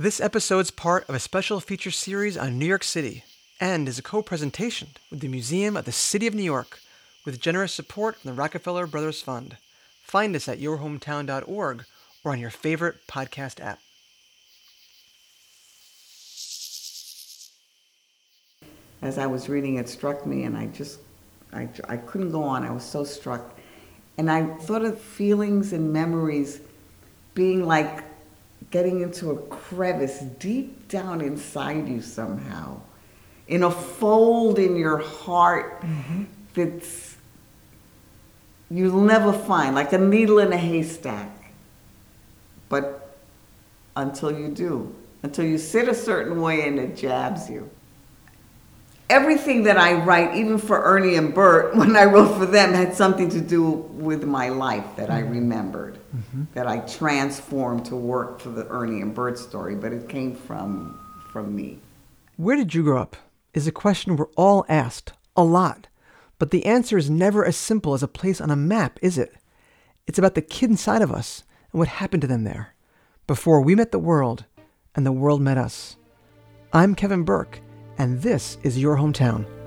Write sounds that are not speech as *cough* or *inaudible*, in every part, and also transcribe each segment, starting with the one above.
This episode's part of a special feature series on New York City and is a co presentation with the Museum of the City of New York with generous support from the Rockefeller Brothers Fund. Find us at yourhometown.org or on your favorite podcast app. As I was reading, it struck me, and I just, I, I couldn't go on. I was so struck. And I thought of feelings and memories being like getting into a crevice deep down inside you somehow, in a fold in your heart mm-hmm. that's you'll never find, like a needle in a haystack. But until you do, until you sit a certain way and it jabs you. Everything that I write, even for Ernie and Bert, *laughs* when I wrote for them, had something to do with my life that I mm-hmm. remembered, mm-hmm. that I transformed to work for the Ernie and Bert story, but it came from from me. Where did you grow up? Is a question we're all asked a lot. But the answer is never as simple as a place on a map, is it? It's about the kid inside of us and what happened to them there before we met the world and the world met us. I'm Kevin Burke, and this is Your Hometown.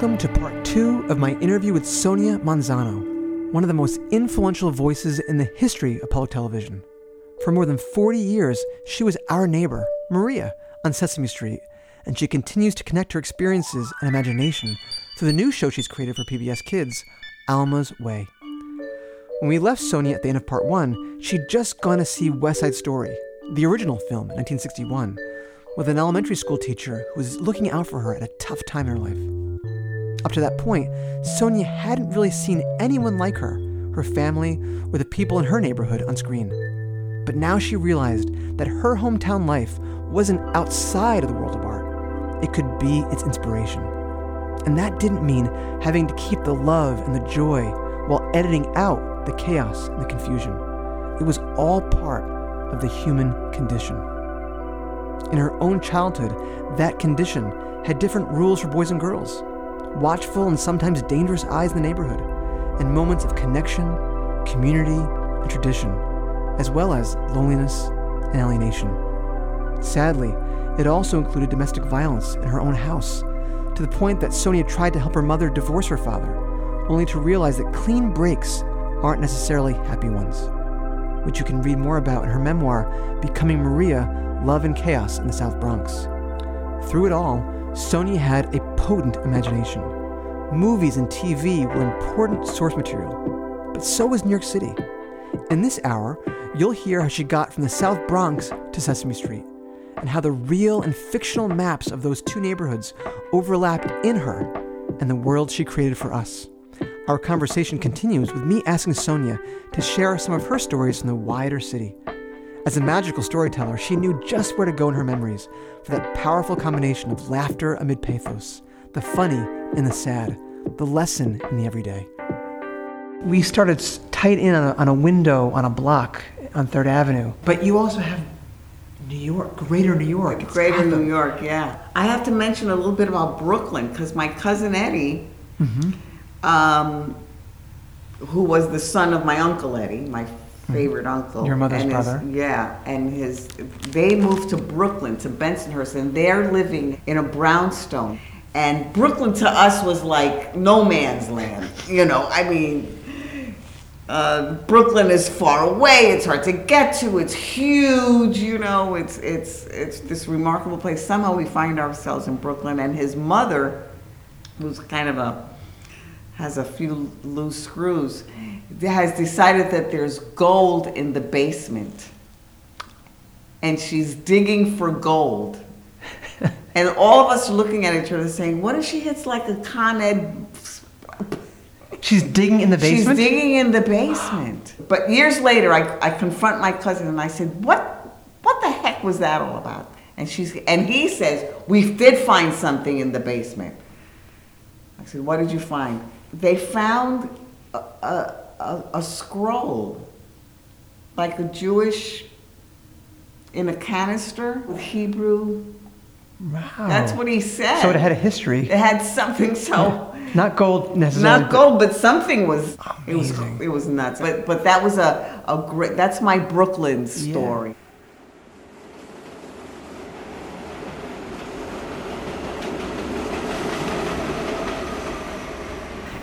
Welcome to part two of my interview with Sonia Manzano, one of the most influential voices in the history of public television. For more than 40 years, she was our neighbor, Maria, on Sesame Street, and she continues to connect her experiences and imagination through the new show she's created for PBS Kids, Alma's Way. When we left Sonia at the end of part one, she'd just gone to see West Side Story, the original film in 1961, with an elementary school teacher who was looking out for her at a tough time in her life. Up to that point, Sonia hadn't really seen anyone like her, her family, or the people in her neighborhood on screen. But now she realized that her hometown life wasn't outside of the world of art, it could be its inspiration. And that didn't mean having to keep the love and the joy while editing out the chaos and the confusion. It was all part of the human condition. In her own childhood, that condition had different rules for boys and girls watchful and sometimes dangerous eyes in the neighborhood, and moments of connection, community, and tradition, as well as loneliness and alienation. Sadly, it also included domestic violence in her own house, to the point that Sonia tried to help her mother divorce her father, only to realize that clean breaks aren't necessarily happy ones, which you can read more about in her memoir, Becoming Maria Love and Chaos in the South Bronx. Through it all, Sonia had a potent imagination. Movies and TV were important source material, but so was New York City. In this hour, you'll hear how she got from the South Bronx to Sesame Street, and how the real and fictional maps of those two neighborhoods overlapped in her and the world she created for us. Our conversation continues with me asking Sonia to share some of her stories from the wider city. As a magical storyteller, she knew just where to go in her memories for that powerful combination of laughter amid pathos, the funny and the sad, the lesson in the everyday. We started tight in on a, on a window on a block on Third Avenue, but you also have New York, Greater New York. It's Greater New York, yeah. I have to mention a little bit about Brooklyn because my cousin Eddie, mm-hmm. um, who was the son of my uncle Eddie, my favorite uncle. Your mother's and his, brother. Yeah, and his they moved to Brooklyn to Bensonhurst, and they're living in a brownstone. And Brooklyn to us was like no man's land. You know, I mean. Uh, Brooklyn is far away. It's hard to get to. It's huge. You know, it's it's it's this remarkable place. Somehow we find ourselves in Brooklyn, and his mother, who's kind of a has a few loose screws, has decided that there's gold in the basement. And she's digging for gold. *laughs* and all of us are looking at each other saying, what if she hits like a Con Ed She's digging in the basement? She's digging in the basement. But years later, I, I confront my cousin and I said, "What, what the heck was that all about?" And she's and he says, "We did find something in the basement." I said, "What did you find?" They found a, a, a, scroll, like a Jewish, in a canister with Hebrew. wow. That's what he said. So it had a history. It had something so. *laughs* Not gold necessarily. Not gold, but something was. It was. Amazing. It was nuts. But but that was a a great. That's my Brooklyn Yeah.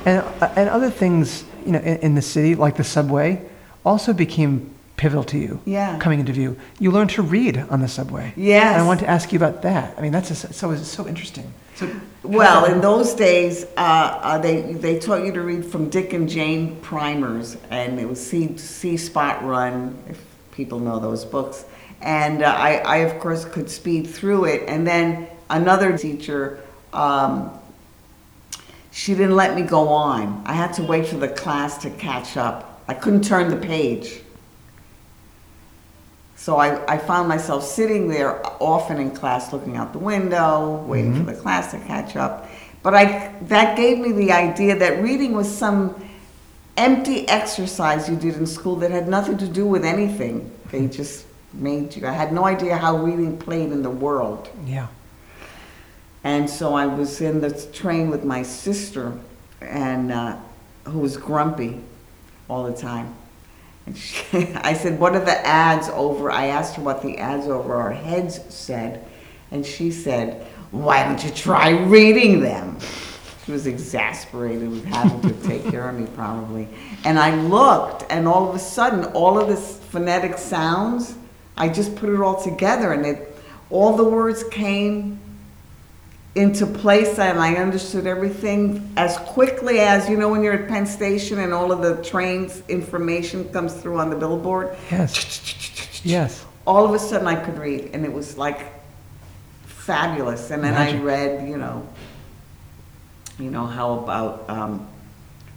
And, uh, and other things, you know, in, in the city, like the subway, also became pivotal to you. Yeah. Coming into view, you learned to read on the subway. Yes. And I want to ask you about that. I mean, that's a, so so interesting. So. Well, in those days, uh, uh, they they taught you to read from Dick and Jane primers, and it was See See Spot Run, if people know those books. And uh, I, I of course could speed through it. And then another teacher, um, she didn't let me go on. I had to wait for the class to catch up. I couldn't turn the page. So I, I found myself sitting there often in class looking out the window, waiting for mm-hmm. the class to catch up. But I, that gave me the idea that reading was some empty exercise you did in school that had nothing to do with anything. They mm-hmm. just made you. I had no idea how reading played in the world. Yeah. And so I was in the train with my sister, and uh, who was grumpy all the time. And she, *laughs* I said, "What are the ads over?" I asked her what the ads over our heads said, and she said, "Why don't you try reading them?" She was exasperated with having to take care of me, probably. And I looked, and all of a sudden, all of this phonetic sounds, I just put it all together, and it, all the words came into place and I understood everything as quickly as you know when you're at Penn Station and all of the trains information comes through on the billboard. Yes. Yes. All of a sudden I could read and it was like fabulous. And then Magic. I read, you know, you know how about um,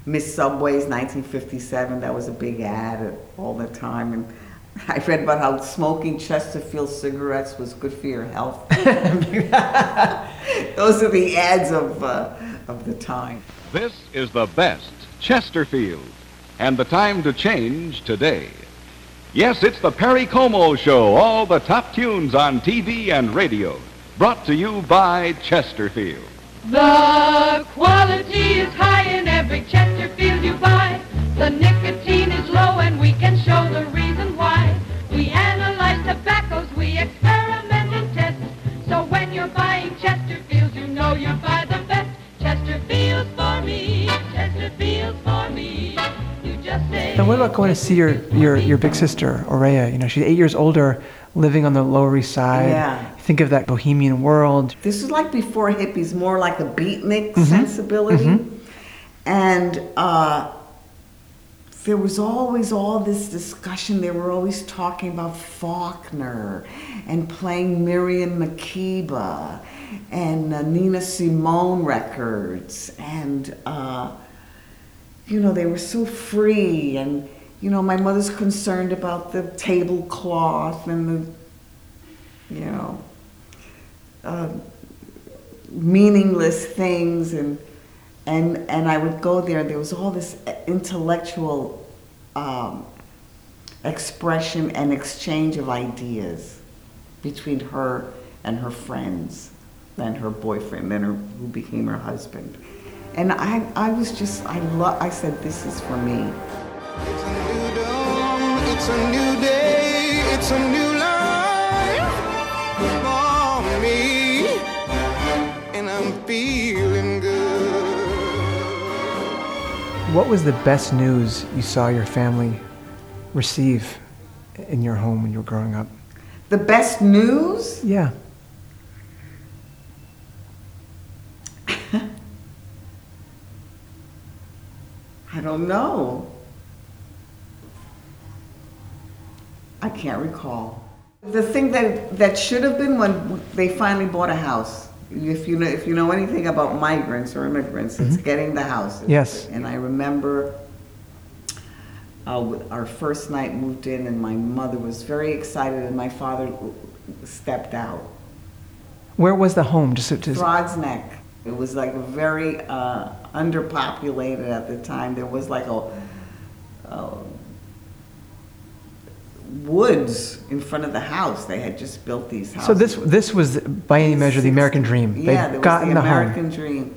Miss Subway's 1957. That was a big ad all the time and. *laughs* I read about how smoking Chesterfield cigarettes was good for your health. *laughs* *laughs* Those are the ads of, uh, of the time. This is the best, Chesterfield, and the time to change today. Yes, it's the Perry Como Show, all the top tunes on TV and radio, brought to you by Chesterfield. The quality is high in every Chesterfield you buy. The nicotine is low and we can show the reason why. And what about going to see your, your, your big sister, Aurea? You know, she's eight years older, living on the Lower East Side. Yeah. Think of that bohemian world. This is like before hippies, more like a beatnik sensibility. Mm-hmm. And uh, there was always all this discussion. They were always talking about Faulkner and playing Miriam Makeba and uh, Nina Simone records. And, uh, you know, they were so free. And, you know, my mother's concerned about the tablecloth and the, you know, uh, meaningless things and and and I would go there. There was all this intellectual um, expression and exchange of ideas between her and her friends, then her boyfriend, then her who became her husband. And I, I was just, I love, I said, this is for me. It's a new dawn, it's a new day, it's a new life for me, and I'm feeling good. What was the best news you saw your family receive in your home when you were growing up? The best news? Yeah. I don't know. I can't recall. The thing that, that should have been when they finally bought a house. if you know if you know anything about migrants or immigrants, it's getting the house. Yes. And I remember uh, our first night moved in, and my mother was very excited, and my father stepped out. Where was the home? Just to, Throgs Neck. It was like very uh, underpopulated at the time. There was like a, a woods in front of the house. They had just built these houses. so this this was by any measure the American dream. Yeah, They'd gotten was the the American home, dream.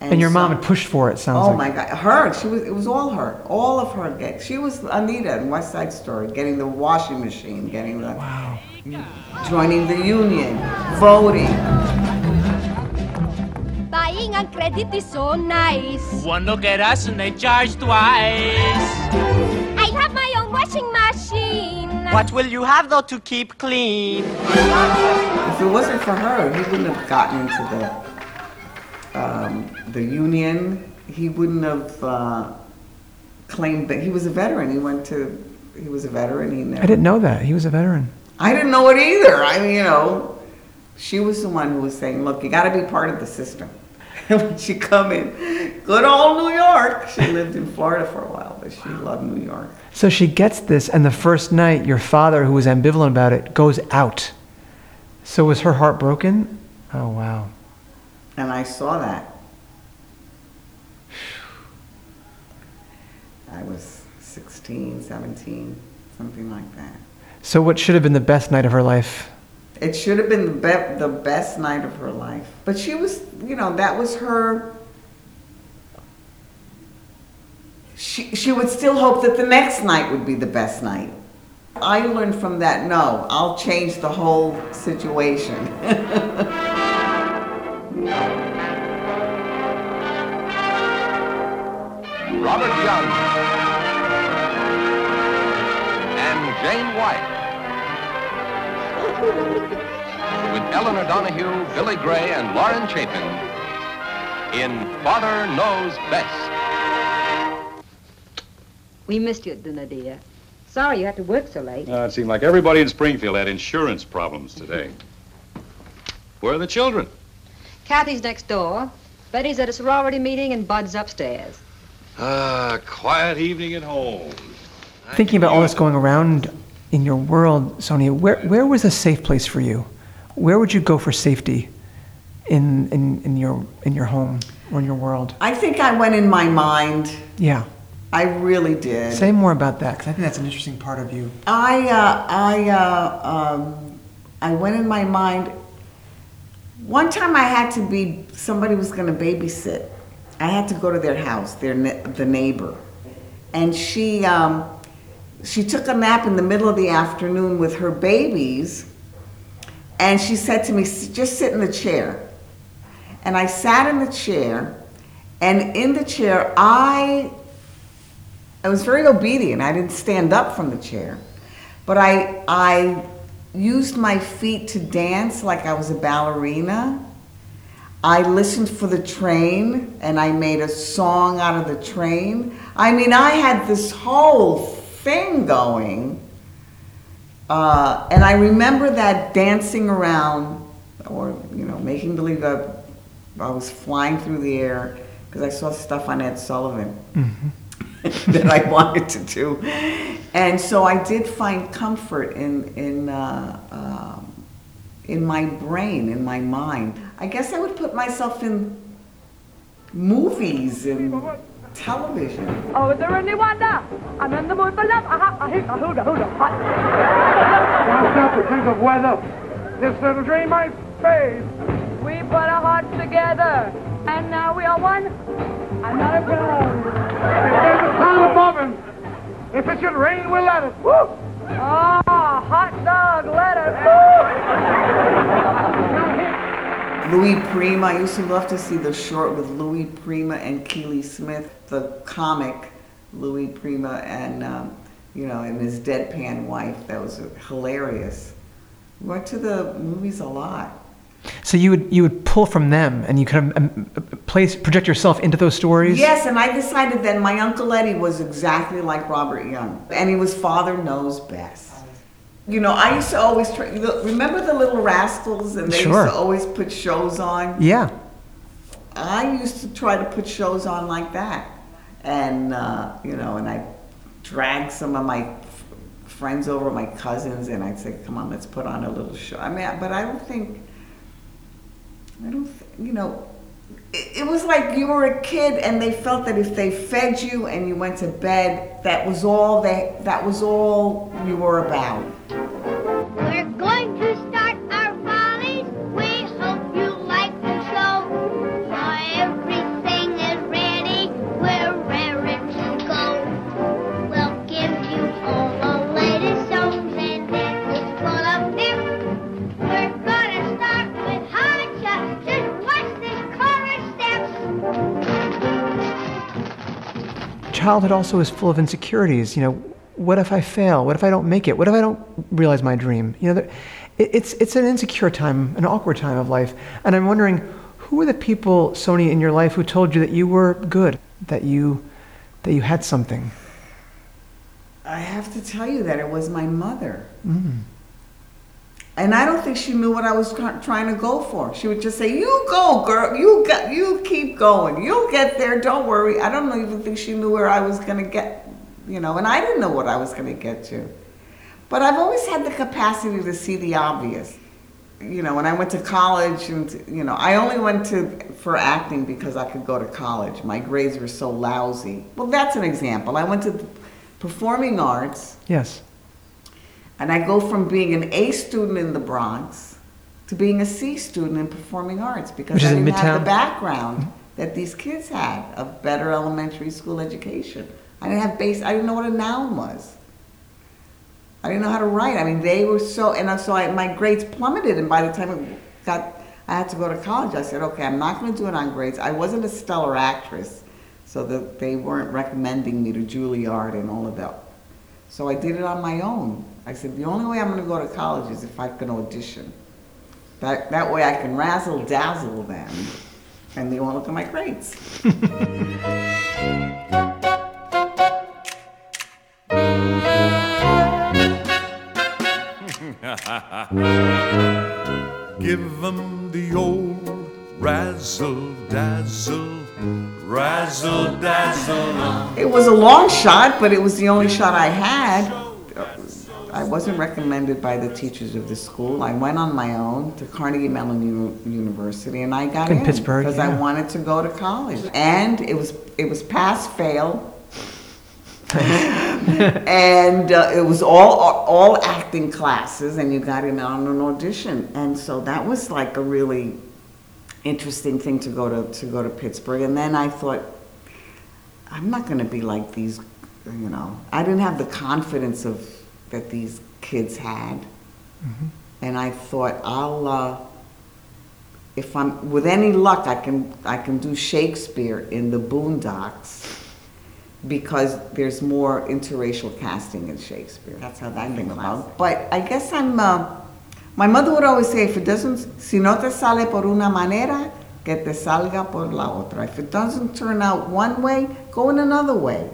and your mom had pushed for it. Sounds Oh like. my God, her. She was. It was all her. All of her. Get- She was Anita in West Side Story, getting the washing machine, getting the Wow. joining the union, voting. Buying on credit is so nice. One look at us and they charge twice. I have my own washing machine. What will you have though to keep clean? If it wasn't for her, he wouldn't have gotten into the um, the union. He wouldn't have uh, claimed that he was a veteran. He went to. He was a veteran. He never. I didn't know that he was a veteran. I didn't know it either. I mean, you know, she was the one who was saying, "Look, you got to be part of the system." And *laughs* when she come in, good old New York. She lived in Florida for a while, but she loved New York. So she gets this, and the first night, your father, who was ambivalent about it, goes out. So was her heart broken? Oh wow. And I saw that. I was 16, 17, something like that. So what should have been the best night of her life? It should have been the, be- the best night of her life. But she was, you know, that was her. She, she would still hope that the next night would be the best night. I learned from that no, I'll change the whole situation. *laughs* Robert Young and Jane White. With Elinor Donahue, Billy Gray, and Lauren Chapin in Father Knows Best. We missed you, at dinner, dear. Sorry you had to work so late. Uh, it seemed like everybody in Springfield had insurance problems today. *laughs* Where are the children? Kathy's next door. Betty's at a sorority meeting and Bud's upstairs. Ah, quiet evening at home. Thinking about all this going around in your world, Sonia, where, where was a safe place for you? Where would you go for safety in, in, in, your, in your home or in your world? I think I went in my mind. Yeah. I really did. Say more about that, because I think that's an interesting part of you. I, uh, I, uh, um, I went in my mind. One time I had to be, somebody was going to babysit. I had to go to their house, their the neighbor. And she, um, she took a nap in the middle of the afternoon with her babies. And she said to me, just sit in the chair. And I sat in the chair. And in the chair, I I was very obedient. I didn't stand up from the chair, but I I used my feet to dance like I was a ballerina. I listened for the train and I made a song out of the train. I mean, I had this whole thing going. Uh, and I remember that dancing around, or, you know, making believe that I was flying through the air because I saw stuff on Ed Sullivan *laughs* that I wanted to do. And so I did find comfort in, in, uh, um, in my brain, in my mind. I guess I would put myself in movies and television. Oh, is there any wonder? I'm in the mood for love. Aha, aha, hooda, hooda, hot. Now stop to think of whether. This little dream might fade. We put our hearts together, and now we are one. I'm not afraid. If there's a cloud above him, if it should rain, we'll let it. Woo! Oh, hot dog, let it. Louis Prima, I used to love to see the short with Louis Prima and Keely Smith, the comic Louis Prima and, um, you know, and his deadpan wife. That was hilarious. We went to the movies a lot. So you would you would pull from them, and you kind of um, place project yourself into those stories. Yes, and I decided that my Uncle Eddie was exactly like Robert Young. And he was Father Knows Best. You know, I used to always try. Remember the Little Rascals, and they Sure. used to always put shows on. Yeah. I used to try to put shows on like that, and uh, you know, and I drag some of my f- friends over, my cousins, and I'd say, "Come on, let's put on a little show." I mean, but I don't think, I don't, th- you know, it, it was like you were a kid, and they felt that if they fed you and you went to bed, that was all they, that was all you were about. Childhood also is full of insecurities. You know, what if I fail? What if I don't make it? What if I don't realize my dream? You know, it, it's it's an insecure time, an awkward time of life. And I'm wondering, who were the people, Sony, in your life who told you that you were good, that you that you had something? I have to tell you that it was my mother. Mm. And I don't think she knew what I was trying to go for. She would just say, "You go, girl. You got. You keep going. You'll get there. Don't worry." I don't even think she knew where I was going to get, you know. And I didn't know what I was going to get to. But I've always had the capacity to see the obvious. You know, when I went to college, and you know, I only went to for acting because I could go to college. My grades were so lousy. Well, that's an example. I went to performing arts. Yes. And I go from being an A student in the Bronx to being a C student in performing arts because Which I didn't have the background that these kids had of better elementary school education. I didn't have base. I didn't know what a noun was. I didn't know how to write. I mean, they were so, and so I, my grades plummeted. And by the time it got, I had to go to college. I said, okay, I'm not going to do it on grades. I wasn't a stellar actress, so that they weren't recommending me to Juilliard and all of that. So I did it on my own. I said, the only way I'm going to go to college is if I can audition. That, that way I can razzle dazzle them and they won't look at my grades. *laughs* Give them the old razzle dazzle, razzle dazzle. It was a long shot, but it was the only shot I had. I wasn't recommended by the teachers of the school. I went on my own to Carnegie Mellon U- University, and I got In in Pittsburgh, because I wanted to go to college. And it was it was pass fail, *laughs* and uh, it was all all acting classes, and you got in on an audition, and so that was like a really interesting thing to go to to go to Pittsburgh. And then I thought, I'm not going to be like these, you know. I didn't have the confidence of that these kids had, and I thought I'll. Uh, if I'm with any luck, I can I can do Shakespeare in the Boondocks because there's more interracial casting in Shakespeare. That's how that came about. But I guess I'm. Uh, my mother would always say, if it doesn't, si no te sale por una manera, que te salga por la otra. If it doesn't turn out one way, go in another way.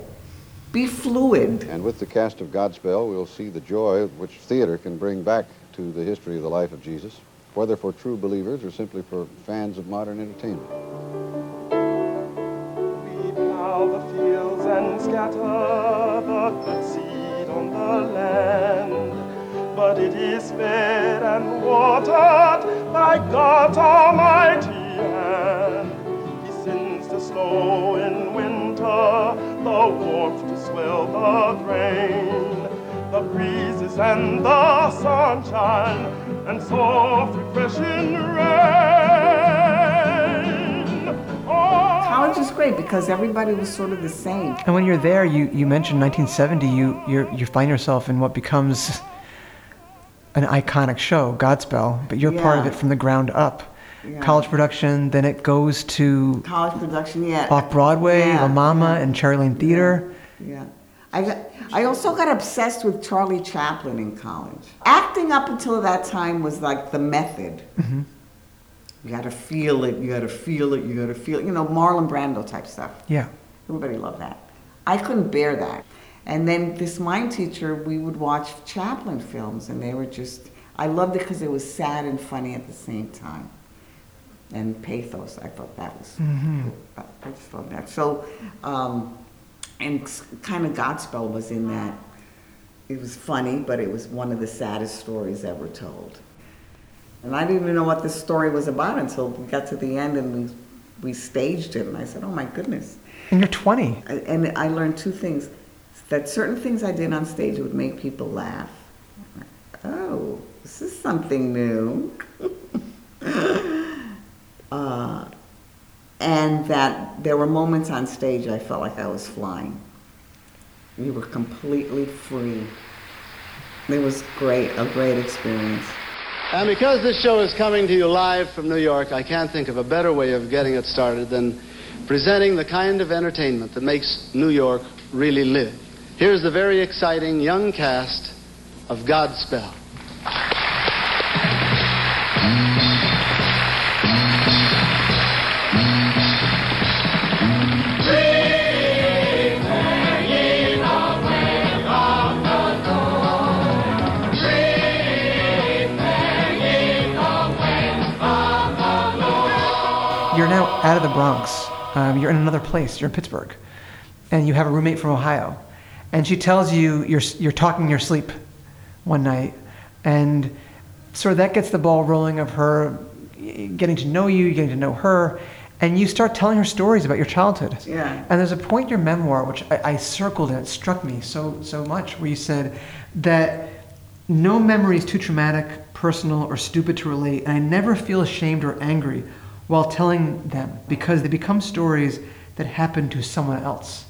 Be fluid. And with the cast of Godspell, we'll see the joy which theater can bring back to the history of the life of Jesus, whether for true believers or simply for fans of modern entertainment. plow the fields and scatter the good seed on the land. But it is fed and watered by God's almighty hand. He sends the snow in winter, the warmth to swell the grain, the breezes and the sunshine, and soft refreshing rain. College oh. is great because everybody was sort of the same. And when you're there, you, you mentioned 1970, you, you you find yourself in what becomes an iconic show, Godspell, but you're part of it from the ground up. Yeah. College production, then it goes to College production, yeah. off Broadway, Yeah, La Mama, and Cherry Lane Theater. Yeah. I, got, I also got obsessed with Charlie Chaplin in college. Acting up until that time was like the method. Mhm. You gotta feel it, you gotta feel it, you gotta feel it. You know, Marlon Brando type stuff. Yeah. Everybody loved that. I couldn't bear that. And then this mime teacher, we would watch Chaplin films, and they were just, I loved it because it was sad and funny at the same time. And pathos, I thought that was, Mhm. I I just loved that. So, um, and kind of Godspell was in that. It was funny, but it was one of the saddest stories ever told. And I didn't even know what this story was about until we got to the end and we, we staged it. And I said, oh my goodness. And you're 20. I- And I learned two things that certain things I did on stage would make people laugh. Oh, this is something new. *laughs* uh, and that there were moments on stage I felt like I was flying. We were completely free. It was great, a great experience. And because this show is coming to you live from New York, I can't think of a better way of getting it started than presenting the kind of entertainment that makes New York really live. Here's the very exciting young cast of Godspell. You're now out of the Bronx. Um, you're in another place. You're in Pittsburgh. And you have a roommate from Ohio. And she tells you you're, you're talking your sleep one night. And sort of that gets the ball rolling of her getting to know you, getting to know her. And you start telling her stories about your childhood. Yeah. And there's a point in your memoir, which I, I circled and it struck me so, so much, where you said that no memory is too traumatic, personal, or stupid to relate, and I never feel ashamed or angry while telling them because they become stories that happen to someone else.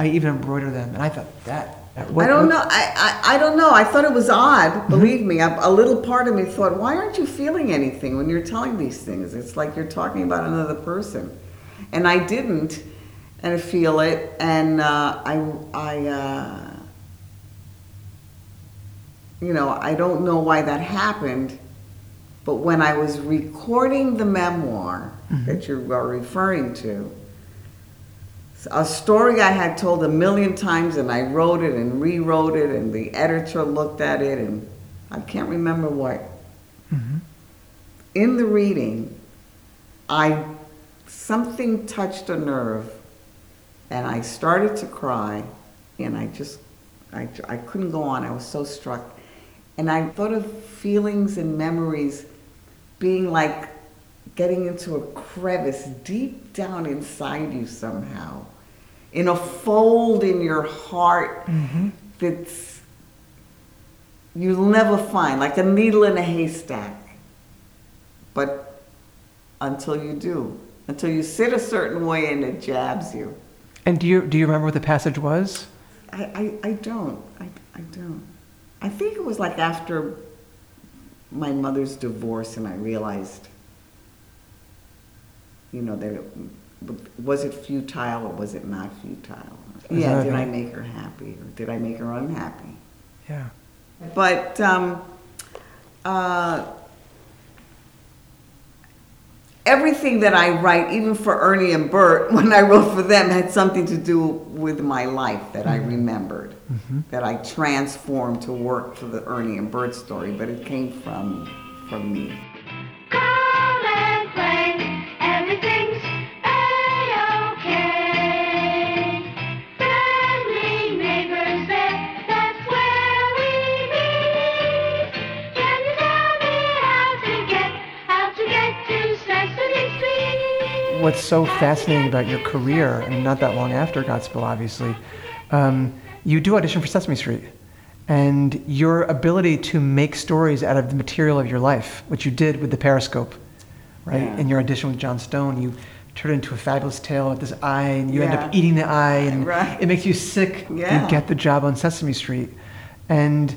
I even embroider them, and I thought that. I don't know. I, I, I don't know. I thought it was odd. Believe me, a, a little part of me thought, why aren't you feeling anything when you're telling these things? It's like you're talking about another person, and I didn't, and I feel it, and uh, I I. Uh, you know, I don't know why that happened, but when I was recording the memoir that you are referring to, a story I had told a million times, and I wrote it and rewrote it, and the editor looked at it, and I can't remember what. Mm-hmm. In the reading, I something touched a nerve, and I started to cry, and I just I, I couldn't go on. I was so struck, and I thought of feelings and memories being like getting into a crevice deep down inside you somehow, in a fold in your heart mm-hmm. that's you'll never find, like a needle in a haystack. But until you do, until you sit a certain way and it jabs you. And do you do you remember what the passage was? I, I, I don't. I, I don't. I think it was like after my mother's divorce and I realized, you know, was it futile or was it not futile? Yeah, did I make her happy or did I make her unhappy? Yeah. But um, uh, everything that I write, even for Ernie and Bert, *laughs* when I wrote for them, had something to do with my life that I remembered, that I transformed to work for the Ernie and Bert story, but it came from from me. What's so fascinating about your career, and not that long after Godspell, obviously, um, you do audition for Sesame Street. And your ability to make stories out of the material of your life, which you did with the Periscope, right? Yeah. In your audition with Jon Stone, you turn it into a fabulous tale with this eye, and you end up eating the eye, and Right. it makes you sick. Yeah. You get the job on Sesame Street. And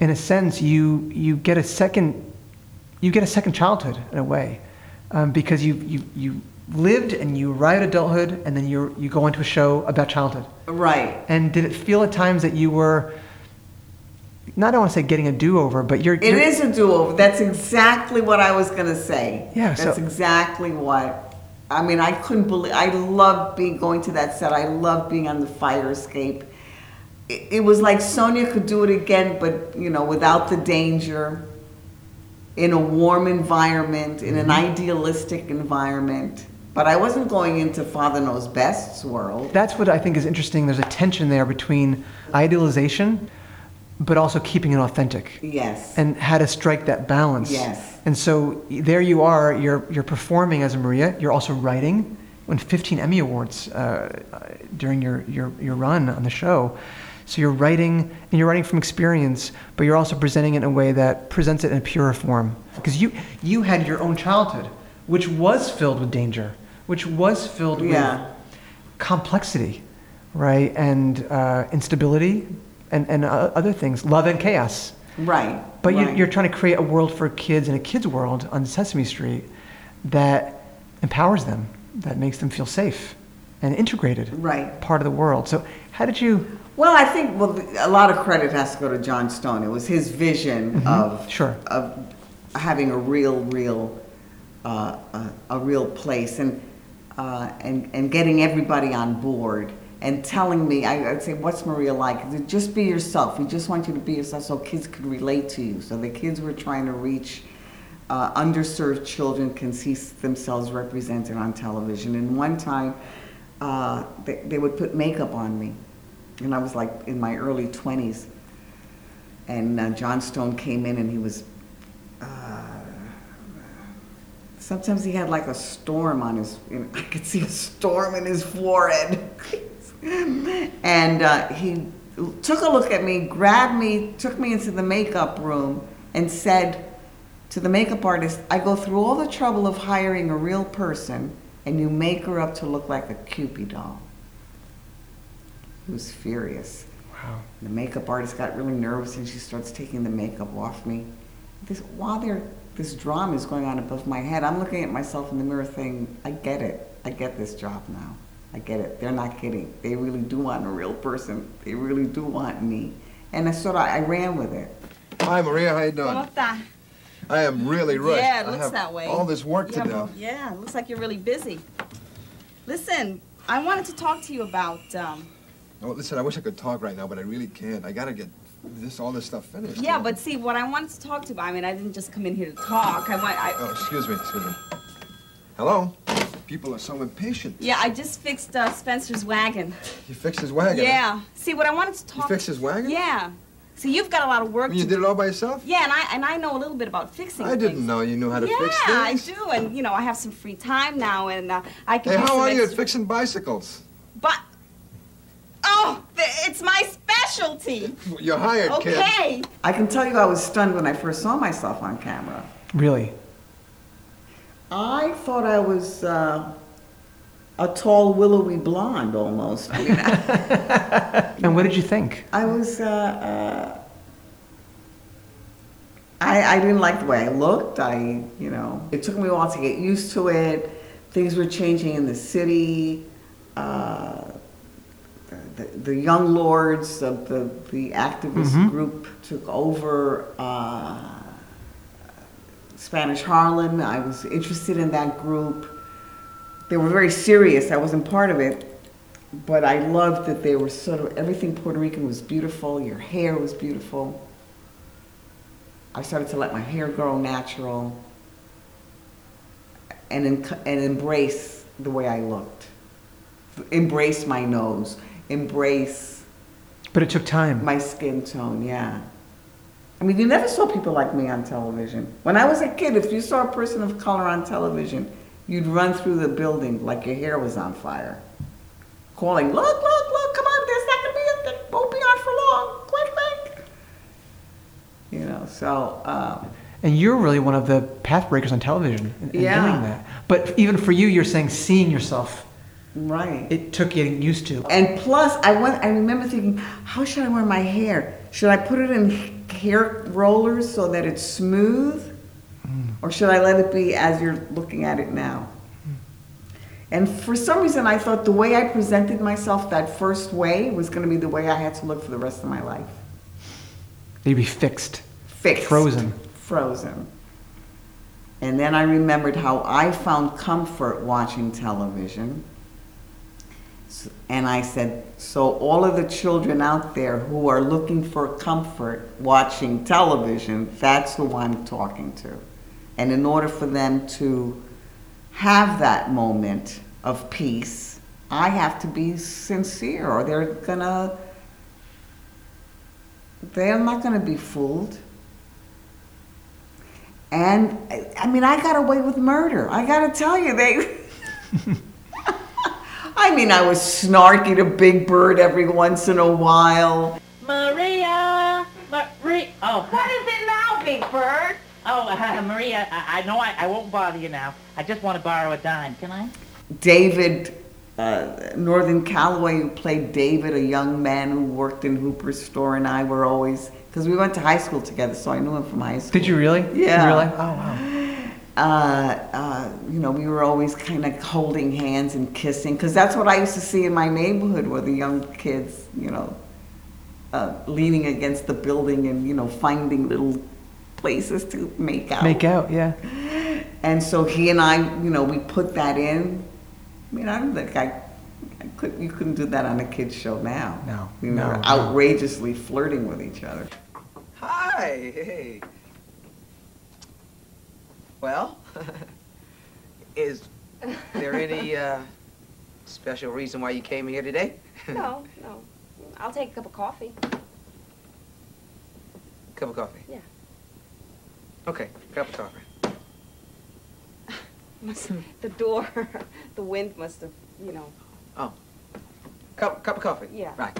in a sense, you, you get a second you get a second childhood in a way um, because you, you, you lived and you arrive at adulthood and then you you go into a show about childhood. Right. And did it feel at times that you were not I don't want to say getting a do-over, but you're It you're, is a do-over. That's exactly what I was going to say. Yeah, That's so- exactly what. I mean, I couldn't believe. I loved being going to that set. I loved being on the fire escape, it, it was like Sonia could do it again, but you know, without the danger, in a warm environment, in an mm-hmm. idealistic environment. But I wasn't going into Father Knows Best's world. That's what I think is interesting. There's a tension there between idealization, but also keeping it authentic. Yes. And how to strike that balance. Yes. And so there you are. You're you're performing as a Maria. You're also writing. Won 15 Emmy awards uh, during your, your your run on the show. So you're writing, and you're writing from experience, but you're also presenting it in a way that presents it in a purer form. Because you you had your own childhood, which was filled with danger, which was filled Yeah. with complexity, right, and uh, instability, and and uh, other things, love and chaos. Right. But right. you, you're trying to create a world for kids in a kids' world on Sesame Street that empowers them, that makes them feel safe and integrated, Right. part of the world. So how did you? Well, I think well, a lot of credit has to go to Jon Stone. It was his vision Mhm, of sure. of having a real, real, uh, a, a real place, and uh, and and getting everybody on board and telling me. I, I'd say, "What's Maria like?" Just be yourself. We just want you to be yourself, so kids could relate to you. So the kids were trying to reach. Uh, underserved children can see themselves represented on television. And one time, uh, they, they would put makeup on me and I was like in my early 20s. And uh, Jon Stone came in and he was, uh, sometimes he had like a storm on his, you know, *laughs* I could see a storm in his forehead. *laughs* and uh, he took a look at me, grabbed me, took me into the makeup room, and said to the makeup artist, I go through all the trouble of hiring a real person, and you make her up to look like a Cupid doll. He was furious. Wow. The makeup artist got really nervous and she starts taking the makeup off me. This, while there, this drama is going on above my head, I'm looking at myself in the mirror saying, I get it. I get this job now. I get it. They're not kidding. They really do want a real person. They really do want me. And I sort of, I ran with it. Hi, Maria. How you doing? ¿Cómo está? I am really rushed. Yeah, it I looks have that way. All this work to Yeah, do. Yeah, it looks like you're really busy. Listen, I wanted to talk to you about. Um, Oh, listen, I wish I could talk right now, but I really can't. I gotta get this all this stuff finished. yeah, but see, what I wanted to talk to you about. I mean, I didn't just come in here to talk. I want. I, Oh, excuse me, excuse me. Hello? People are so impatient. yeah, I just fixed uh, Spencer's wagon. You fixed his wagon. huh? Yeah. See, what I wanted to talk. You fixed his wagon? Yeah. See, you've got a lot of work. I mean, you did it all by yourself? Yeah, and I and I know a little bit about fixing. I didn't know you knew how to yeah, fix things. Yeah, I do, and you know, I have some free time now, and uh, I can. Hey, how are you at fixing bicycles? But oh, it's my specialty. You're hired, kid. Okay. I can tell you I was stunned when I first saw myself on camera. Really? I thought I was uh, a tall, willowy blonde almost. I *laughs* mean, *laughs* And what did you think? I was. Uh, uh, I, I didn't like the way I looked. I, you know, it took me a while to get used to it. Things were changing in the city. Uh, the, the young lords of the, the activist Mhm. group took over uh, Spanish Harlem. I was interested in that group. They were very serious. I wasn't part of it. But I loved that they were sort of, everything Puerto Rican was beautiful. Your hair was beautiful. I started to let my hair grow natural and, en- and embrace the way I looked. Embrace my nose. Embrace But it took time. my skin tone, yeah. I mean, you never saw people like me on television. When I was a kid, if you saw a person of color on television, you'd run through the building like your hair was on fire, calling, "Look, look, look! Come on, there's not gonna be a, it won't be on for long. Quick, quick!" You know. So um, And you're really one of the path breakers on television in, in Yeah. doing that. But even for you, you're saying seeing yourself. Right. It took getting used to. And plus, I went. I remember thinking, how should I wear my hair? Should I put it in hair rollers so that it's smooth, mm. or should I let it be as you're looking at it now? Mm. And for some reason, I thought the way I presented myself that first way was going to be the way I had to look for the rest of my life. You'd be fixed. Fixed. Frozen. Frozen. And then I remembered how I found comfort watching television. And I said, so all of the children out there who are looking for comfort watching television, that's who I'm talking to. And in order for them to have that moment of peace, I have to be sincere or they're gonna, they're not gonna be fooled. And I- I mean, I got away with murder. I gotta tell you, they. *laughs* I mean, I was snarky to Big Bird every once in a while. Maria! Maria! Oh. What is it now, Big Bird? Oh, uh, *laughs* Maria, I, I know I, I won't bother you now. I just want to borrow a dime. Can I? David, uh, Northern Calloway, who played David, a young man who worked in Hooper's store, and I were always, because we went to high school together, so I knew him from high school. Did you really? Yeah. In real life? Oh, wow. Uh, uh, you know, we were always kind of holding hands and kissing because that's what I used to see in my neighborhood where the young kids, you know, uh, leaning against the building and, you know, finding little places to make out. Make out, yeah. And so he and I, you know, we put that in. I mean, I don't think I, I could, you couldn't do that on a kid's show now. No, We no, were no. outrageously flirting with each other. Hi. Hey. Well, *laughs* is there any uh, special reason why you came here today? *laughs* No, no. I'll take a cup of coffee. Cup of coffee. Yeah. Okay, cup of coffee. *laughs* Must, the door, the wind must have, you know. Oh, cup cup of coffee. Yeah. Right.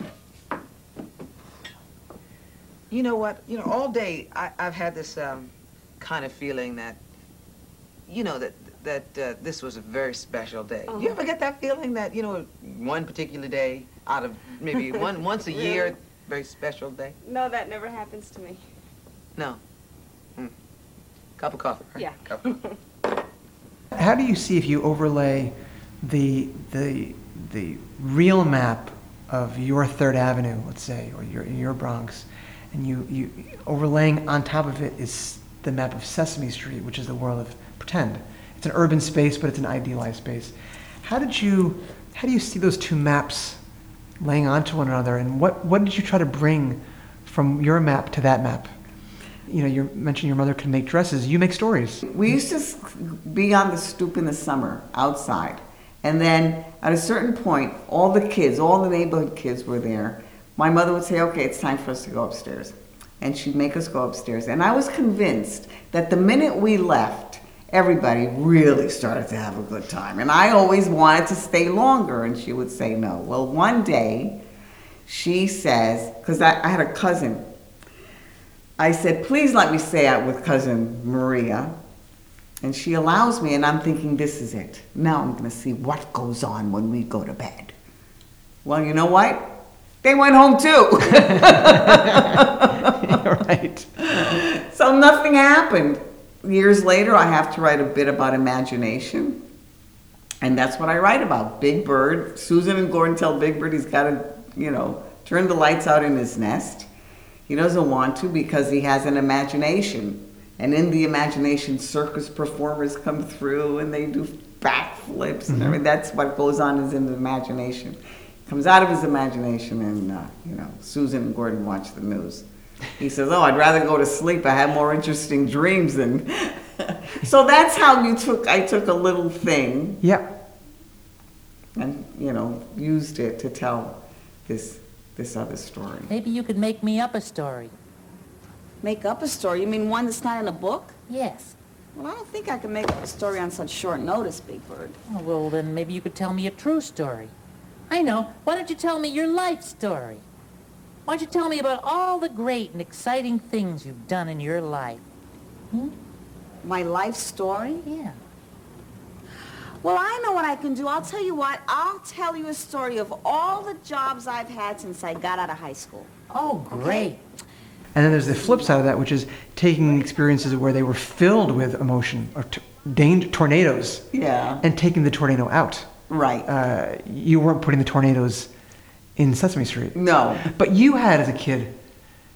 You know what? You know, all day I, I've had this um, kind of feeling that, you know, that that uh, this was a very special day. Do you Uh-huh. ever get that feeling that you know, one particular day out of maybe *laughs* one once a year, Really? very special day? No, that never happens to me. No. Hmm. Cup of coffee. Right? Yeah. Cup. *laughs* How do you see if you overlay the the the real map of your Third Avenue, let's say, or your your Bronx, and you you overlaying on top of it is the map of Sesame Street, which is the world of pretend. It's an urban space, but it's an idealized space. How did you how do you see those two maps laying onto one another, and what what did you try to bring from your map to that map? You know, you mentioned your mother can make dresses. You make stories. We used to be on the stoop in the summer outside. And then at a certain point, all the kids, all the neighborhood kids were there. My mother would say, okay, it's time for us to go upstairs. And she'd make us go upstairs. And I was convinced that the minute we left, everybody really started to have a good time. And I always wanted to stay longer. And she would say no. Well, one day, she says, because I, I had a cousin I said, please let me stay out with cousin Maria. And she allows me, and I'm thinking, this is it. Now I'm going to see what goes on when we go to bed. Well, you know what? They went home too. *laughs* *laughs* right. So nothing happened. Years later, I have to write a bit about imagination. And that's what I write about. Big Bird. Susan and Gordon tell Big Bird he's got to, you know, turn the lights out in his nest. He doesn't want to because he has an imagination. And in the imagination, circus performers come through and they do backflips and Mhm. everything. That's what goes on is in the imagination. Comes out of his imagination, and uh, you know, Susan and Gordon watch the news. He says, "Oh, I'd rather go to sleep. I have more interesting dreams than." *laughs* so that's how you took. I took a little thing Yeah. and you know used it to tell this this other story. Maybe you could make me up a story. Make up a story? You mean one that's not in a book? Yes. Well, I don't think I can make up a story on such short notice, Big Bird. Oh, well, then maybe you could tell me a true story. I know. Why don't you tell me your life story? Why don't you tell me about all the great and exciting things you've done in your life? My life story? Yeah. Well, I know what I can do. I'll tell you what. I'll tell you a story of all the jobs I've had since I got out of high school. Oh, great. And then there's the flip side of that, which is taking experiences where they were filled with emotion or t- dang- tornadoes Yeah. and taking the tornado out. Right. Uh, you weren't putting the tornadoes in Sesame Street. No. But you had, as a kid,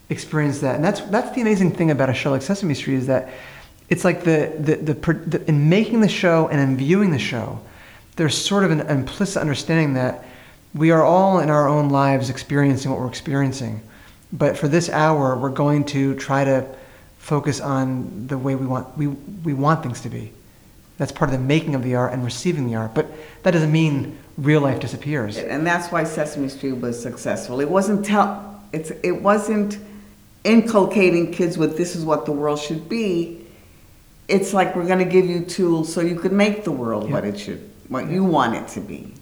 experienced that. And that's, that's the amazing thing about a show like Sesame Street is that it's like the, the, the, the in making the show and in viewing the show, there's sort of an implicit understanding that We are all in our own lives experiencing what we're experiencing. But for this hour, we're going to try to focus on the way we want, we, we want things to be. That's part of the making of the art and receiving the art. But that doesn't mean real life disappears. And that's why Sesame Street was successful. It wasn't tell, it's, it wasn't inculcating kids with this is what the world should be. It's like we're going to give you tools so you can make the world what it should, what you want it to be.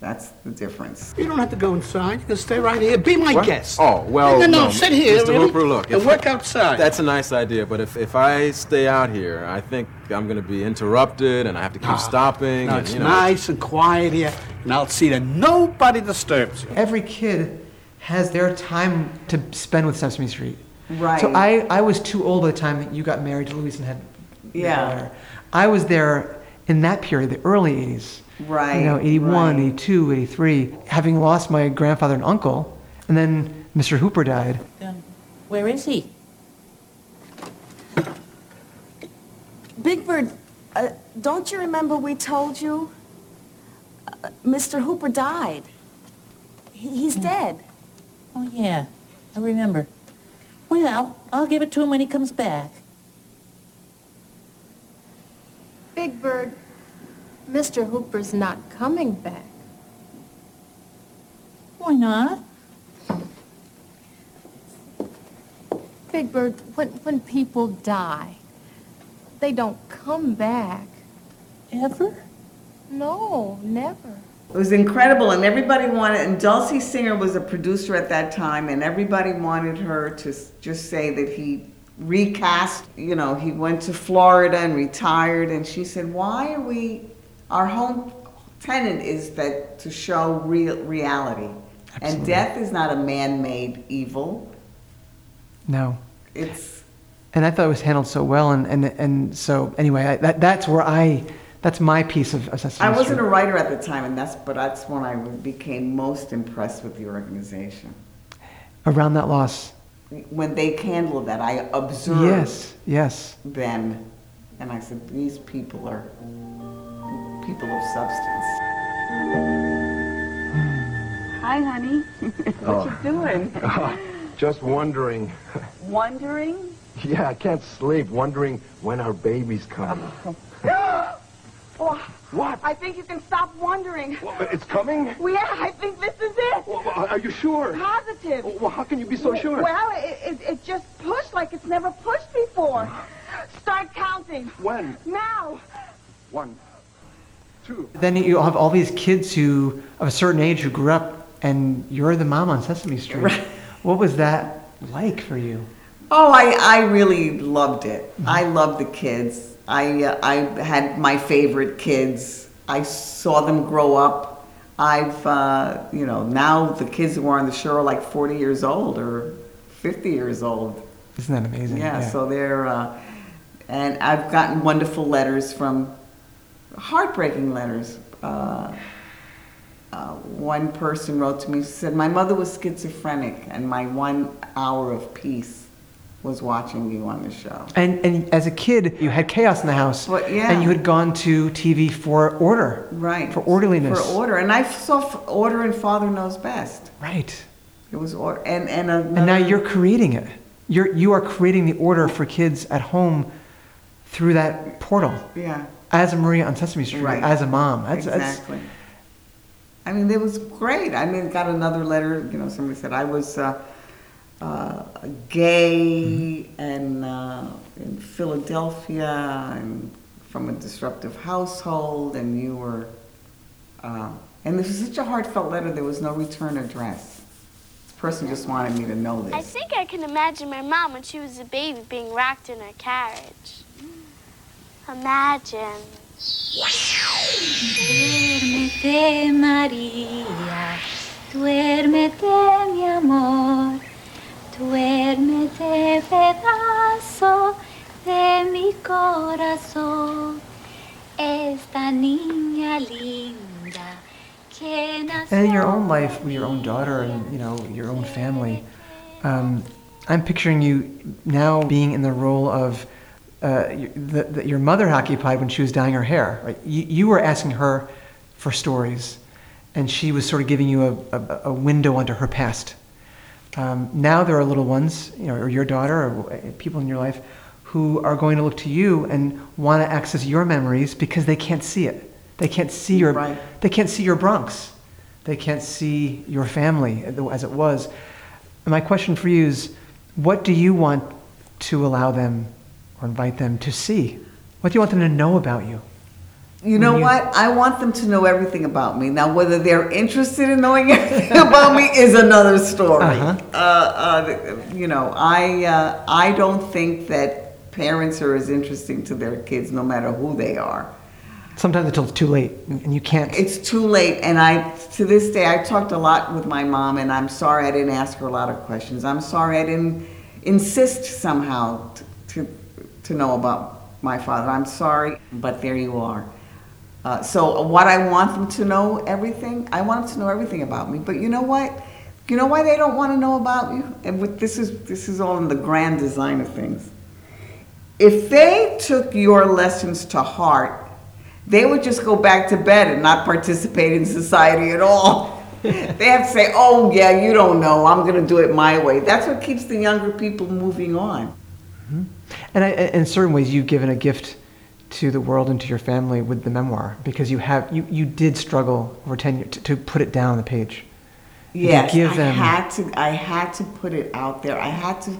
That's the difference. You don't have to go inside. You can stay right here. Be my What? guest. Oh, well, No, no, sit here. Mr. really, Hooper, look. And work outside. That's a nice idea, but if, if I stay out here, I think I'm going to be interrupted and I have to keep Ah, stopping. No, and, it's you know, nice and quiet here, and I'll see that nobody disturbs you. Every kid has their time to spend with Sesame Street. Right. So I, I was too old by the time that you got married to Luis and had Yeah. daughter. I was there in that period, the early 80s. Right, You know, 81, right. 82, 83, having lost my grandfather and uncle, and then Mr. Hooper died. Where is he? Big Bird, uh, don't you remember we told you? Uh, Mr. Hooper died. He, he's dead. Oh, yeah, I remember. Well, I'll give it to him when he comes back. Big Bird, Mr. Hooper's not coming back. Why not? Big Bird, when, when people die, they don't come back. Ever? No, never. It was incredible, and everybody wanted. And Dulcy Singer was a producer at that time, and everybody wanted her to just say that he recast. You know, he went to Florida and retired, and she said, "Why are we? Our whole tenet is that to show real reality, and Absolutely. death is not a man-made evil. No. It's And I thought it was handled so well, and, and, and so anyway, I, that, that's where I, that's my piece of, Sesame I wasn't a writer at the time, and that's but that's when I became most impressed with the organization. Around that loss. When they handled that, I observed Yes, yes. them, and I said, these people are people of substance. *sighs* Hi, honey. *laughs* what Oh. you doing? *laughs* Just wondering. Wondering? Yeah, I can't sleep. Wondering when our baby's coming. *gasps* Oh, What? I think you can stop wondering. It's coming? Well, yeah, I think this is it. Well, Are you sure? Positive. Well, how can you be so sure? Well, it, it, it just pushed like it's never pushed before. Start counting. When? Now. One, Then you have all these kids who, of a certain age, who grew up, and you're the mom on Sesame Street. What was that like for you? Oh, I, I really loved it. I loved the kids. I, uh, I had my favorite kids. I saw them grow up. I've, uh, you know, now the kids who are on the show are like 40 years old or 50 years old. Isn't that amazing? Yeah, so they're, uh, and I've gotten wonderful letters from, heartbreaking letters. Uh, uh, one person wrote to me, she said, My mother was schizophrenic, and my one hour of peace was watching you on the show. And, and as a kid, you had chaos in the house, But, yeah. and you had gone to TV for order, Right. for orderliness. For order. And I saw order and Father Knows Best. Right. It was order. And, and, And now you're creating it. You're, you are creating the order for kids at home through that portal. Yeah. As a Maria on Sesame Street, Right. as a mom. That's, that's- exactly. I mean, it was great. I mean, got another letter. You know, somebody said I was uh, uh, gay and uh, in Philadelphia and from a disruptive household, and you were. Uh, and this was such a heartfelt letter. There was no return address. This person just wanted me to know this. I think I can imagine my mom when she was a baby being rocked in her carriage. Imagine. Duérmete, María, duérmete, mi amor, duérmete, pedazo de mi corazón. Esta niña linda. And in your own life, with your own daughter and you know your own family, um, I'm picturing you now being in the role of uh, that that your mother occupied when she was dyeing her hair. Right? You, you were asking her for stories, and she was sort of giving you a, a, a window onto her past. Um, now there are little ones, you know, or your daughter, or people in your life, who are going to look to you and want to access your memories because they can't see it. They can't see your, Right. they can't see your Bronx. They can't see your family as it was. And my question for you is, what do you want to allow them or invite them to see? What do you want them to know about you? You know you- what? I want them to know everything about me. Now, whether they're interested in knowing *laughs* everything about me is another story. Uh-huh. Uh, uh, you know, I uh, I don't think that parents are as interesting to their kids, no matter who they are. Sometimes until it's too late and you can't. It's too late, and I to this day I talked a lot with my mom, and I'm sorry I didn't ask her a lot of questions. I'm sorry I didn't insist somehow to know about my father. I'm sorry, but there you are. Uh, so what I want them to know everything. I want them to know everything about me. But you know what? You know why they don't want to know about you? And with, this is this is all in the grand design of things. If they took your lessons to heart, they would just go back to bed and not participate in society at all. *laughs* they have to say, "Oh yeah, you don't know. I'm going to do it my way." That's what keeps the younger people moving on. Mm-hmm. And I, in certain ways, you've given a gift to the world and to your family with the memoir because you have you, you did struggle over ten years to, to put it down on the page. Yes, I had to. I had to put it out there. I had to.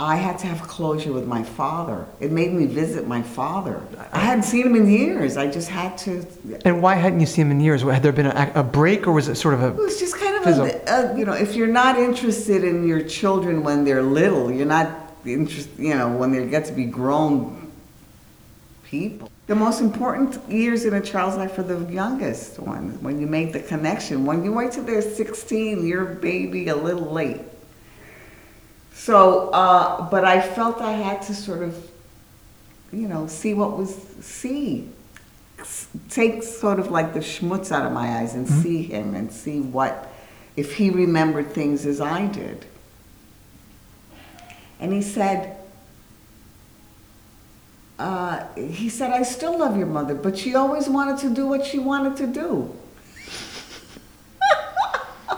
I had to have closure with my father. It made me visit my father. I hadn't seen him in years. I just had to. And why hadn't you seen him in years? Had there been a, a break, or was it sort of a? It was just kind of a, a, uh, you know, if you're not interested in your children when they're little, you're not interested, you know, when they get to be grown people. The most important years in a child's life are the youngest ones, when you make the connection. When you wait till they're 16, you're baby a little late. So, uh, but I felt I had to sort of, you know, see what was, see, take sort of like the schmutz out of my eyes and Mhm. see him and see what, if he remembered things as I did. And he said, uh, he said, I still love your mother, but she always wanted to do what she wanted to do. *laughs*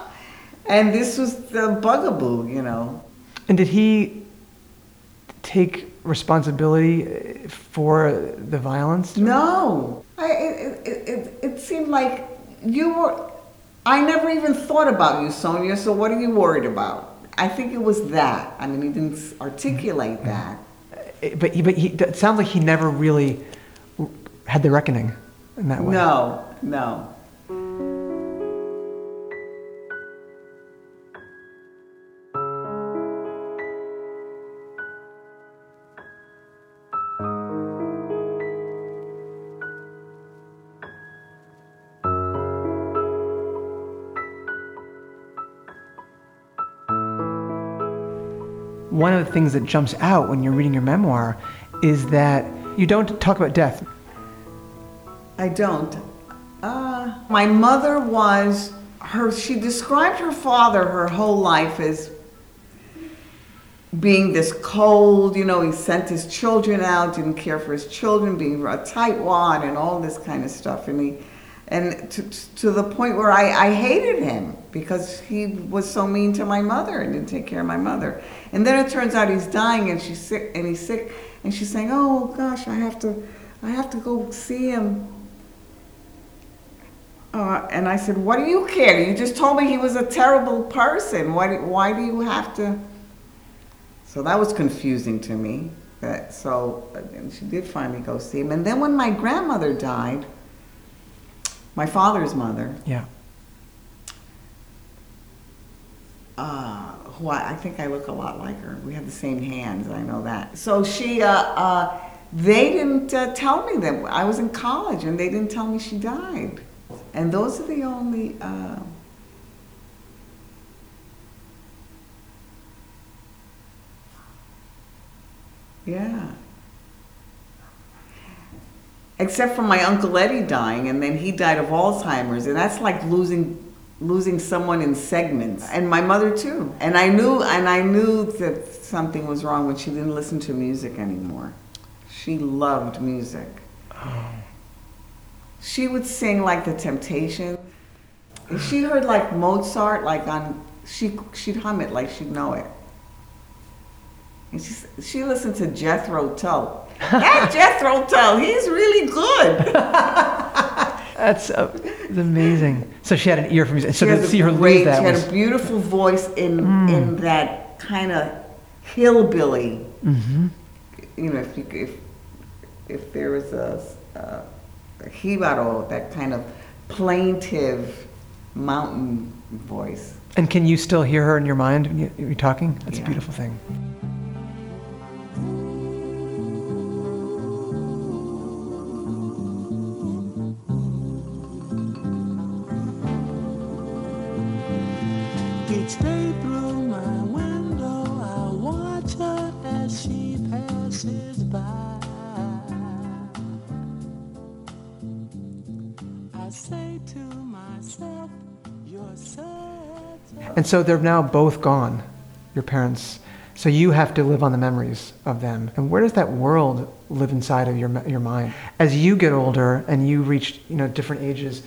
and this was the bugaboo, you know. And did he take responsibility uh, for the violence? No, I, it, it, it, it seemed like you were. I never even thought about you, Sonia. So what are you worried about? I think it was that. I mean, he didn't articulate that. Uh, But he, but he, it sounds like he never really had the reckoning in that way. No, no. One of the things that jumps out when you're reading your memoir is that you don't talk about death. I don't. Uh, my mother was her. She described her father her whole life as being this cold. You know, he sent his children out, didn't care for his children, being a tightwad, and all this kind of stuff. And he, and to, to the point where I, I hated him because he was so mean to my mother and didn't take care of my mother. And then it turns out he's dying and she's sick and he's sick and she's saying, "Oh gosh, I have to, I have to go see him." Uh, and I said, "What do you care? You just told me he was a terrible person. Why? do- Why do you have to?" So that was confusing to me. That so, she did finally go see him. And then when my grandmother died, my father's mother, Yeah. uh, who I, I think I look a lot like her. We have the same hands. I know that. So she, uh, uh, they didn't uh, tell me that I was in college, and they didn't tell me she died. And those are the only. Uh, yeah. Except for my uncle Eddie dying, and then he died of Alzheimer's, and that's like losing losing someone in segments. And my mother too. And I knew and I knew that something was wrong when she didn't listen to music anymore. She loved music. Oh. She would sing like the Temptations. If she heard like Mozart, like on, she she'd hum it like she'd know it. And she she listened to Jethro Tull. That Jethro Tull, he's really good. *laughs* That's, uh, it's amazing. So she had an ear for music. So to see her lose that she had was. a beautiful voice in Mm. in that kind of hillbilly. hmm You know, if you, if if there was a, a, a jibaro, that kind of plaintive mountain voice. And can you still hear her in your mind when you, you're talking? That's a beautiful thing. Watch her as she passes by. I say to myself, And so they're now both gone, your parents. So you have to live on the memories of them. And where does that world live inside of your your mind? As you get older and you reach you know different ages,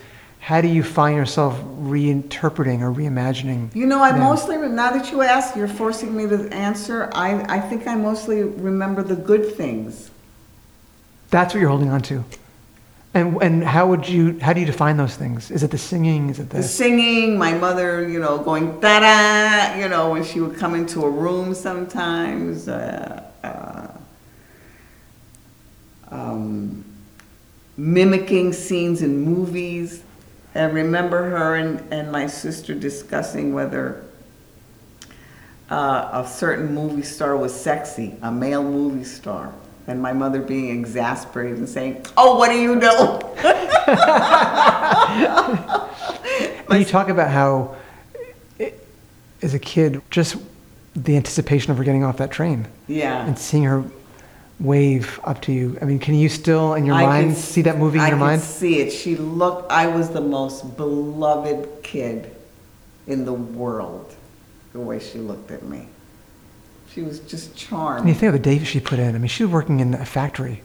how do you find yourself reinterpreting or reimagining? You know, I them? mostly, now that you ask, you're forcing me to answer. I, I think I mostly remember the good things. That's what you're holding on to. And and how would you how do you define those things? Is it the singing? Is it the, The singing, my mother, you know, going da da, you know, when she would come into a room sometimes. Uh, uh, um, mimicking scenes in movies. I remember her and, and my sister discussing whether uh, a certain movie star was sexy, a male movie star. And my mother being exasperated and saying, Oh, what do you know? *laughs* And you talk about how, i as a kid, just the anticipation of her getting off that train. Yeah. And seeing her wave up to you. I mean, can you still, in your I mind, can see that movie in I your can mind? see it. She looked, I was the most beloved kid in the world, the way she looked at me. She was just And charmed. you think of the day she put in. I mean, she was working in a factory.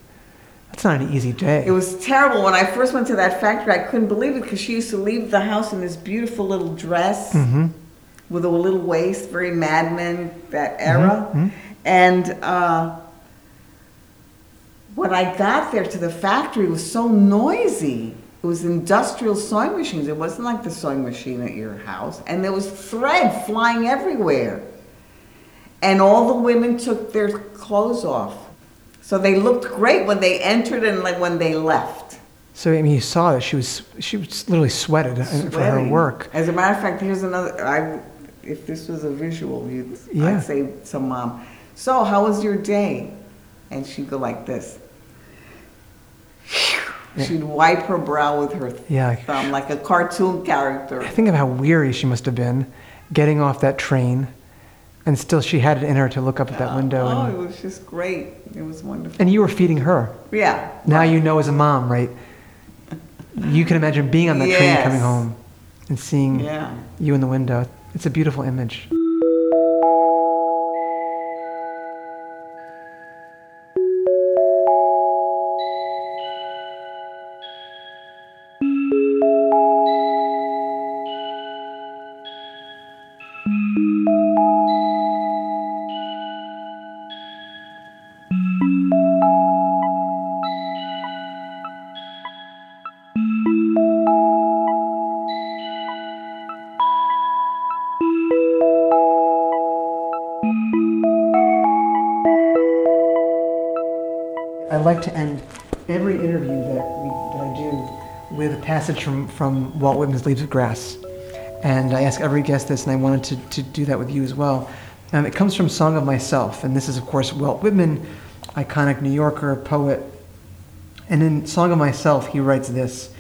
That's not an easy day. It was terrible. When I first went to that factory, I couldn't believe it because she used to leave the house in this beautiful little dress hmm with a little waist, very Mad Men, that era. Mhm. And uh, when I got there to the factory, it was so noisy. It was industrial sewing machines. It wasn't like the sewing machine at your house. And there was thread flying everywhere. And all the women took their clothes off. So they looked great when they entered and like when they left. So I mean, you saw that she was she was literally sweated uh, for her work. As a matter of fact, here's another. I, if this was a visual, you'd, Yeah. I'd say to mom, "So, how was your day?" And she'd go like this. Yeah. She'd wipe her brow with her Yeah, thumb, like a cartoon character. I think of how weary she must have been getting off that train, and still she had it in her to look up at that window. Oh, And, it was just great. It was wonderful. and you were feeding her. Yeah. Now you know as a mom, right? You can imagine being on that train coming home and seeing Yeah. you in the window. It's a beautiful image. Passage from, from Walt Whitman's Leaves of Grass. And I ask every guest this, and I wanted to, to do that with you as well. Um, it comes from Song of Myself, and this is, of course, Walt Whitman, iconic New Yorker, poet. And in Song of Myself, he writes this.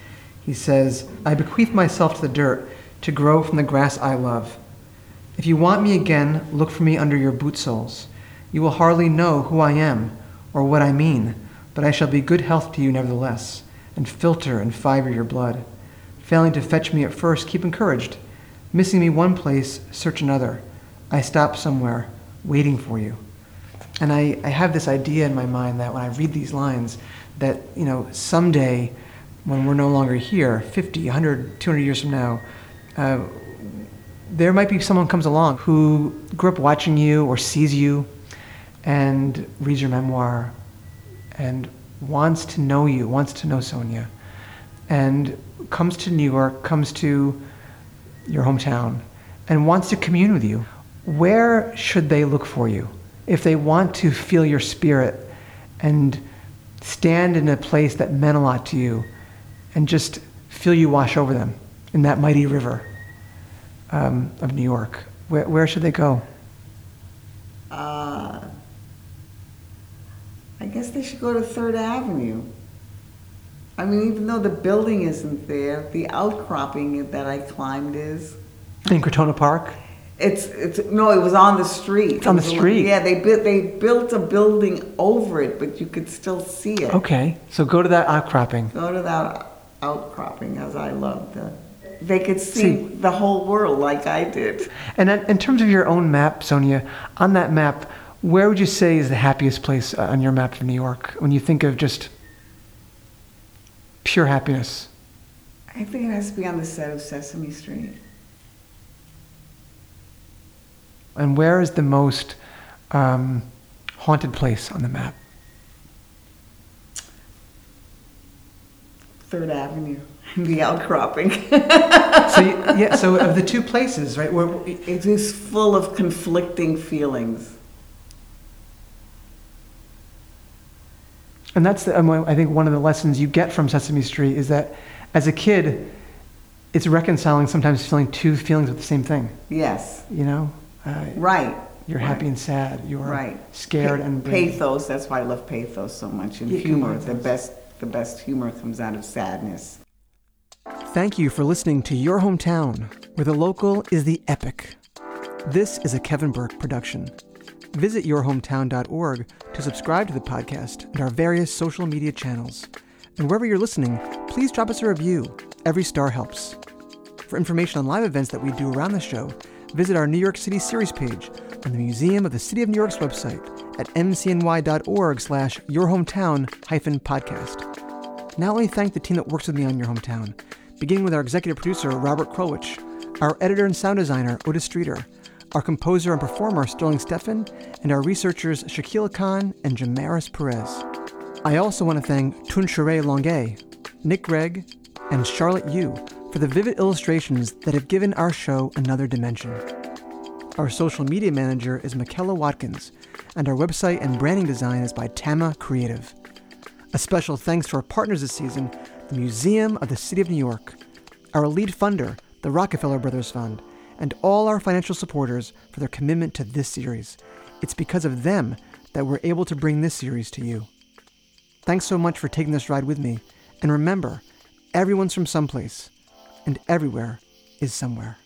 He says, I bequeath myself to the dirt to grow from the grass I love. If you want me again, look for me under your boot soles. You will hardly know who I am or what I mean, but I shall be good health to you nevertheless, and filter and fiber your blood. Failing to fetch me at first, keep encouraged. Missing me one place, search another. I stop somewhere, waiting for you. And I, I have this idea in my mind that when I read these lines, that, you know, someday when we're no longer here, 50, 100, 200 years from now, uh, there might be someone comes along who grew up watching you or sees you and reads your memoir and wants to know you, wants to know Sonia, and comes to New York, comes to your hometown, and wants to commune with you. Where should they look for you if they want to feel your spirit and stand in a place that meant a lot to you and just feel you wash over them in that mighty river um, of New York? Where, where should they go? Uh, I guess they should go to Third Avenue. I mean, even though the building isn't there, the outcropping that I climbed is. In Crotona Park? It's it's no, it was on the street. It's on the It was a- street? Yeah, they built they built a building over it, but you could still see it. Okay, so go to that outcropping. Go to that outcropping, as I love it. They could see, See. the whole world like I did. And in terms of your own map, Sonia, on that map, where would you say is the happiest place uh, on your map of New York when you think of just pure happiness? I think it has to be on the set of Sesame Street. And where is the most um, haunted place on the map? Third Avenue, *laughs* the outcropping. *laughs* So yeah, so of the two *laughs* places, right? Where it is full of conflicting feelings. And that's, the, um, I think, one of the lessons you get from Sesame Street is that as a kid, it's reconciling sometimes feeling two feelings of the same thing. Yes. You know? Uh, Right. You're right. happy and sad. You're right. scared Pa- and brave. pathos. That's why I love pathos so much. And Yeah, humor. The best, the best humor comes out of sadness. Thank you for listening to Your Hometown, where the local is the epic. This is a Kevin Burke production. Visit yourhometown.org to subscribe to the podcast and our various social media channels. And wherever you're listening, please drop us a review. Every star helps. For information on live events that we do around the show, visit our New York City series page on the Museum of the City of New York's website at mcny.org slash yourhometown hyphen podcast. Now let me thank the team that works with me on Your Hometown, beginning with our executive producer, Robert Krowich, our editor and sound designer, Otis Streeter, our composer and performer, Sterling Steffen, and our researchers, Shaquille Khan and Jamaris Perez. I also want to thank Tunshere Longue, Nick Gregg, and Charlotte Yu for the vivid illustrations that have given our show another dimension. Our social media manager is Michaela Watkins, and our website and branding design is by Tama Creative. A special thanks to our partners this season, the Museum of the City of New York, our lead funder, the Rockefeller Brothers Fund, and all our financial supporters for their commitment to this series. It's because of them that we're able to bring this series to you. Thanks so much for taking this ride with me, and remember, everyone's from someplace, and everywhere is somewhere.